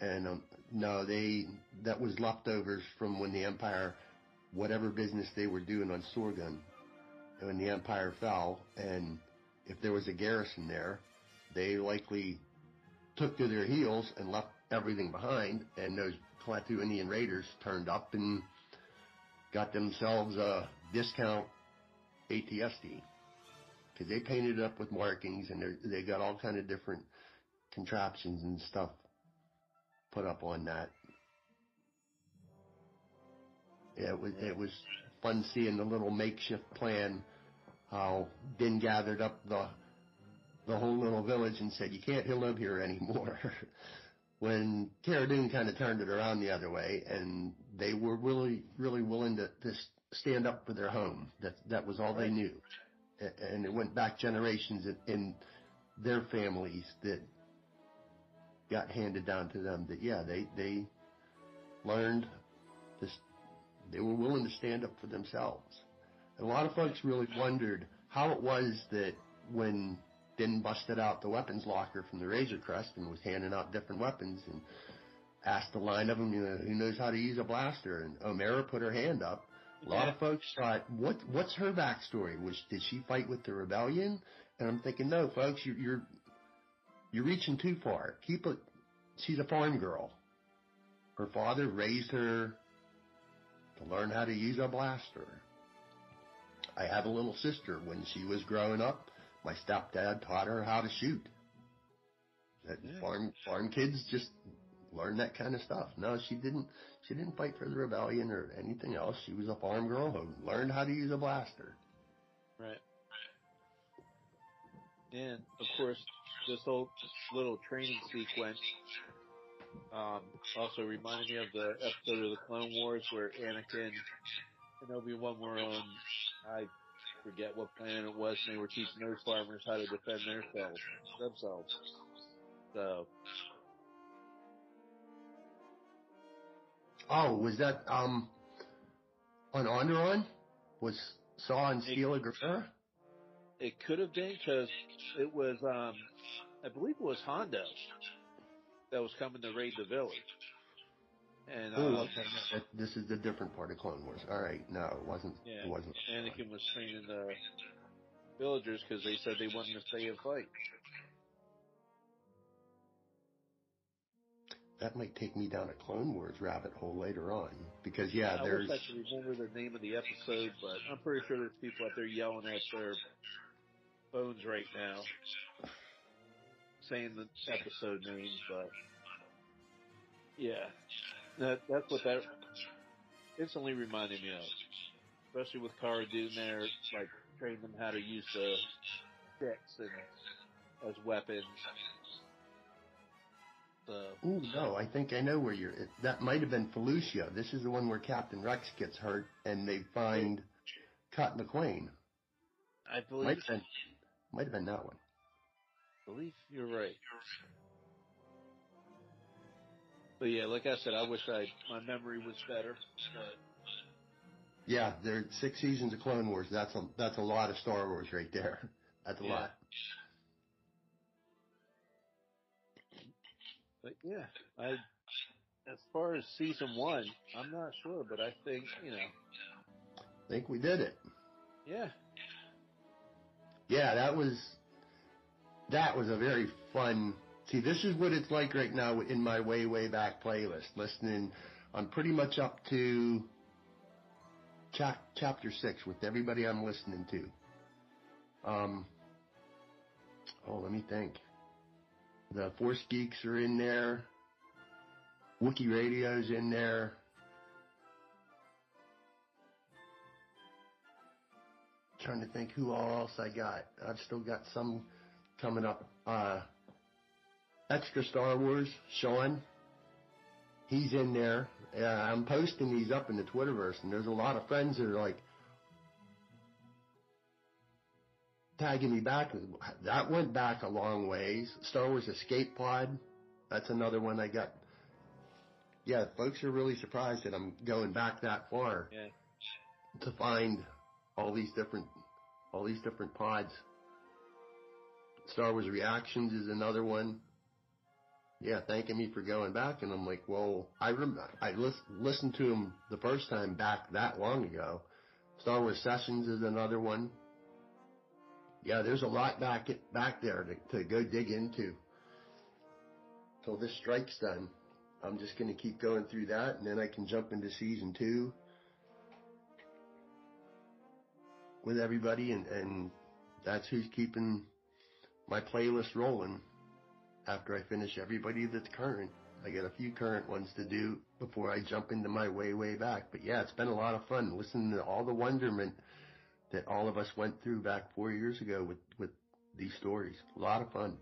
And um, no, they that was leftovers from when the Empire, whatever business they were doing on Sorgan, when the Empire fell, and if there was a garrison there, they likely took to their heels and left everything behind, and those Klatooinian Raiders turned up and got themselves a discount ATST because they painted it up with markings and they got all kind of different contraptions and stuff put up on that. It was it was fun seeing the little makeshift plan. How Ben gathered up the the whole little village and said, "You can't live here anymore." when Cara Dune kind of turned it around the other way, and they were really, really willing to, to stand up for their home. That that was all they knew, and it went back generations in, in their families that got handed down to them. That yeah, they they learned. They were willing to stand up for themselves. And a lot of folks really wondered how it was that when Din busted out the weapons locker from the Razor Crest and was handing out different weapons and asked a line of them, you know, who knows how to use a blaster? And Omera put her hand up. A lot of folks thought, what what's her backstory? Was did she fight with the rebellion? And I'm thinking, no, folks, you're you're, you're reaching too far. Keep it. She's a farm girl. Her father raised her to learn how to use a blaster. I have a little sister. When she was growing up, my stepdad taught her how to shoot. That Yeah. farm farm kids just learn that kind of stuff. No, she didn't. She didn't fight for the rebellion or anything else. She was a farm girl who learned how to use a blaster. Right. And of course, this whole little training sequence um, also reminded me of the episode of the Clone Wars where Anakin and Obi Wan were on. I forget what planet it was, and they were teaching those farmers how to defend themselves. Themselves. So Oh, was that um on Onderon? Was Saw and Steel Gerrera? it could have been because it was, um, I believe it was Hondo that was coming to raid the village. And Oh, um, okay. That, this is the different part of Clone Wars. All right, no, it wasn't. Yeah, It wasn't. Anakin was training the villagers because they said they wanted to stay and fight. That might take me down a Clone Wars rabbit hole later on because yeah, I there's wish I could remember the name of the episode, but I'm pretty sure there's people out there yelling at their phones right now, saying the episode names. But yeah, that that's what that instantly reminded me of, especially with Cara Dune there, like training them how to use the sticks and as weapons. So Ooh, no, I think I know where you're. It, that might have been Felucia. This is the one where Captain Rex gets hurt and they find Cut Lawquane. I believe Might have been, might have been that one. Believe you're right. But yeah, like I said, I wish I my memory was better. But Yeah, there's six seasons of Clone Wars. That's a that's a lot of Star Wars right there. That's a Yeah. lot. but yeah, I as far as season one, I'm not sure, but I think you know, I think we did it. yeah, Yeah, that was that was a very fun. See, this is what it's like right now in my way way back playlist. Listening, I'm pretty much up to chap- chapter six with everybody I'm listening to. Um, oh, let me think. The Force Geeks are in there. Wookie Radio's in there. Trying to think who all else I got. I've still got some coming up. Uh, extra Star Wars, Sean. He's in there. Uh, I'm posting these up in the Twitterverse, and there's a lot of friends that are like tagging me back. That went back a long ways. Star Wars Escape Pod. That's another one I got. Yeah, folks are really surprised that I'm going back that far yeah. to find all these different all these different pods. Star Wars Reactions is another one. Yeah, thanking me for going back, and I'm like, well, I rem- I lis- listened to him the first time back that long ago. Star Wars Sessions is another one. Yeah, there's a lot back back there to, to go dig into. Till this strike's done, I'm just gonna keep going through that, and then I can jump into season two. with everybody, and, and that's who's keeping my playlist rolling. After I finish everybody that's current, I got a few current ones to do before I jump into my way, way back. But yeah, it's been a lot of fun listening to all the wonderment that all of us went through back four years ago with, with these stories. A lot of fun.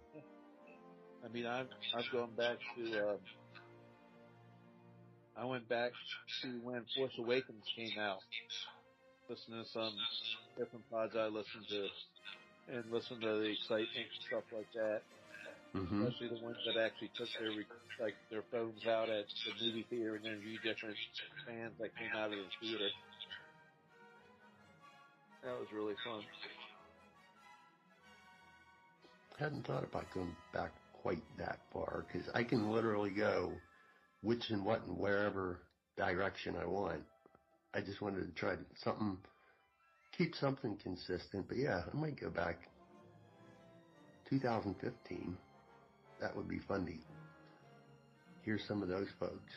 I mean, I've I've gone back to. Um, I went back to when Force Awakens came out. Listening to some different pods I listened to, and listen to the excitement and stuff like that. hmm Especially the ones that actually took their like their phones out at the movie theater and interviewed different fans that came out of the theater. That was really fun. hadn't thought about going back quite that far because I can literally go which and what and wherever direction I want. I just wanted to try something, keep something consistent. But yeah, I might go back 2015. That would be fun to hear some of those folks.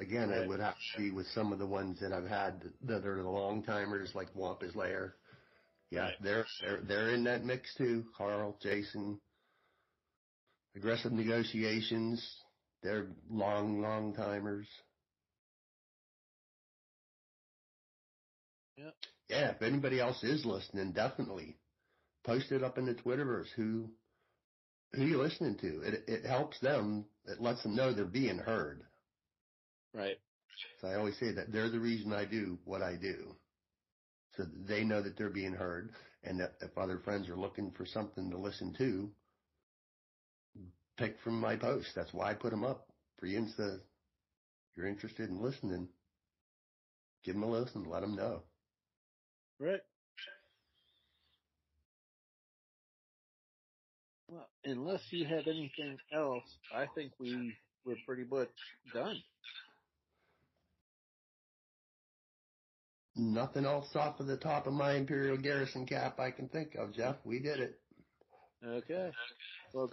Again, it Right. would have to be with some of the ones that I've had that are the long timers like Wampus Lair. Yeah, Right. they're they're they're in that mix too. Carl, Jason, aggressive negotiations. They're long, long timers. Yep. Yeah, if anybody else is listening, definitely post it up in the Twitterverse. Who who you listening to? It it helps them. It lets them know they're being heard. Right. So I always say that they're the reason I do what I do. So they know that they're being heard and that if other friends are looking for something to listen to, pick from my post. That's why I put them up. For you, instead, you're interested in listening, give them a listen, let them know. Right. Well, unless you have anything else, I think we we're pretty much done. Nothing else off of the top of my Imperial Garrison cap I can think of, Jeff. We did it. Okay. Well,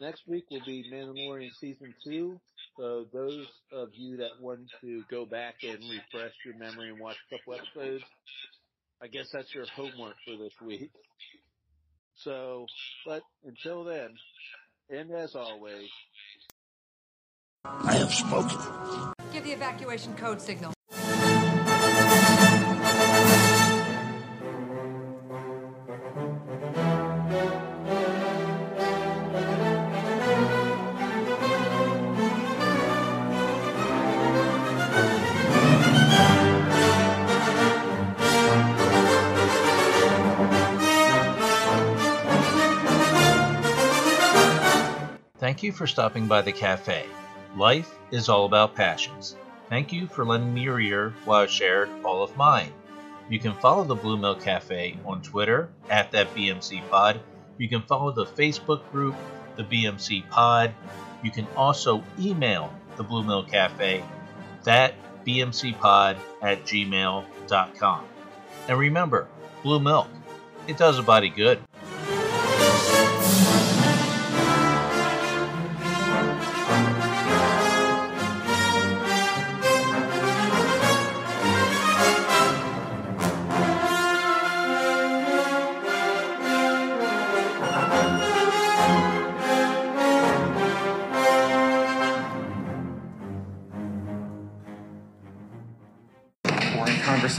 next week will be Mandalorian season two. So those of you that want to go back and refresh your memory and watch a couple episodes, I guess that's your homework for this week. So, but until then, and as always, I have spoken. Give the evacuation code signal. You for stopping by the cafe. Life is all about passions. Thank you for lending me your ear while I shared all of mine. You can follow the Blue Milk Cafe on Twitter at that BMC Pod. You can follow the Facebook group, the BMC Pod. You can also email the Blue Milk Cafe, that bmcpod at gmail.com. And remember, blue milk, it does a body good.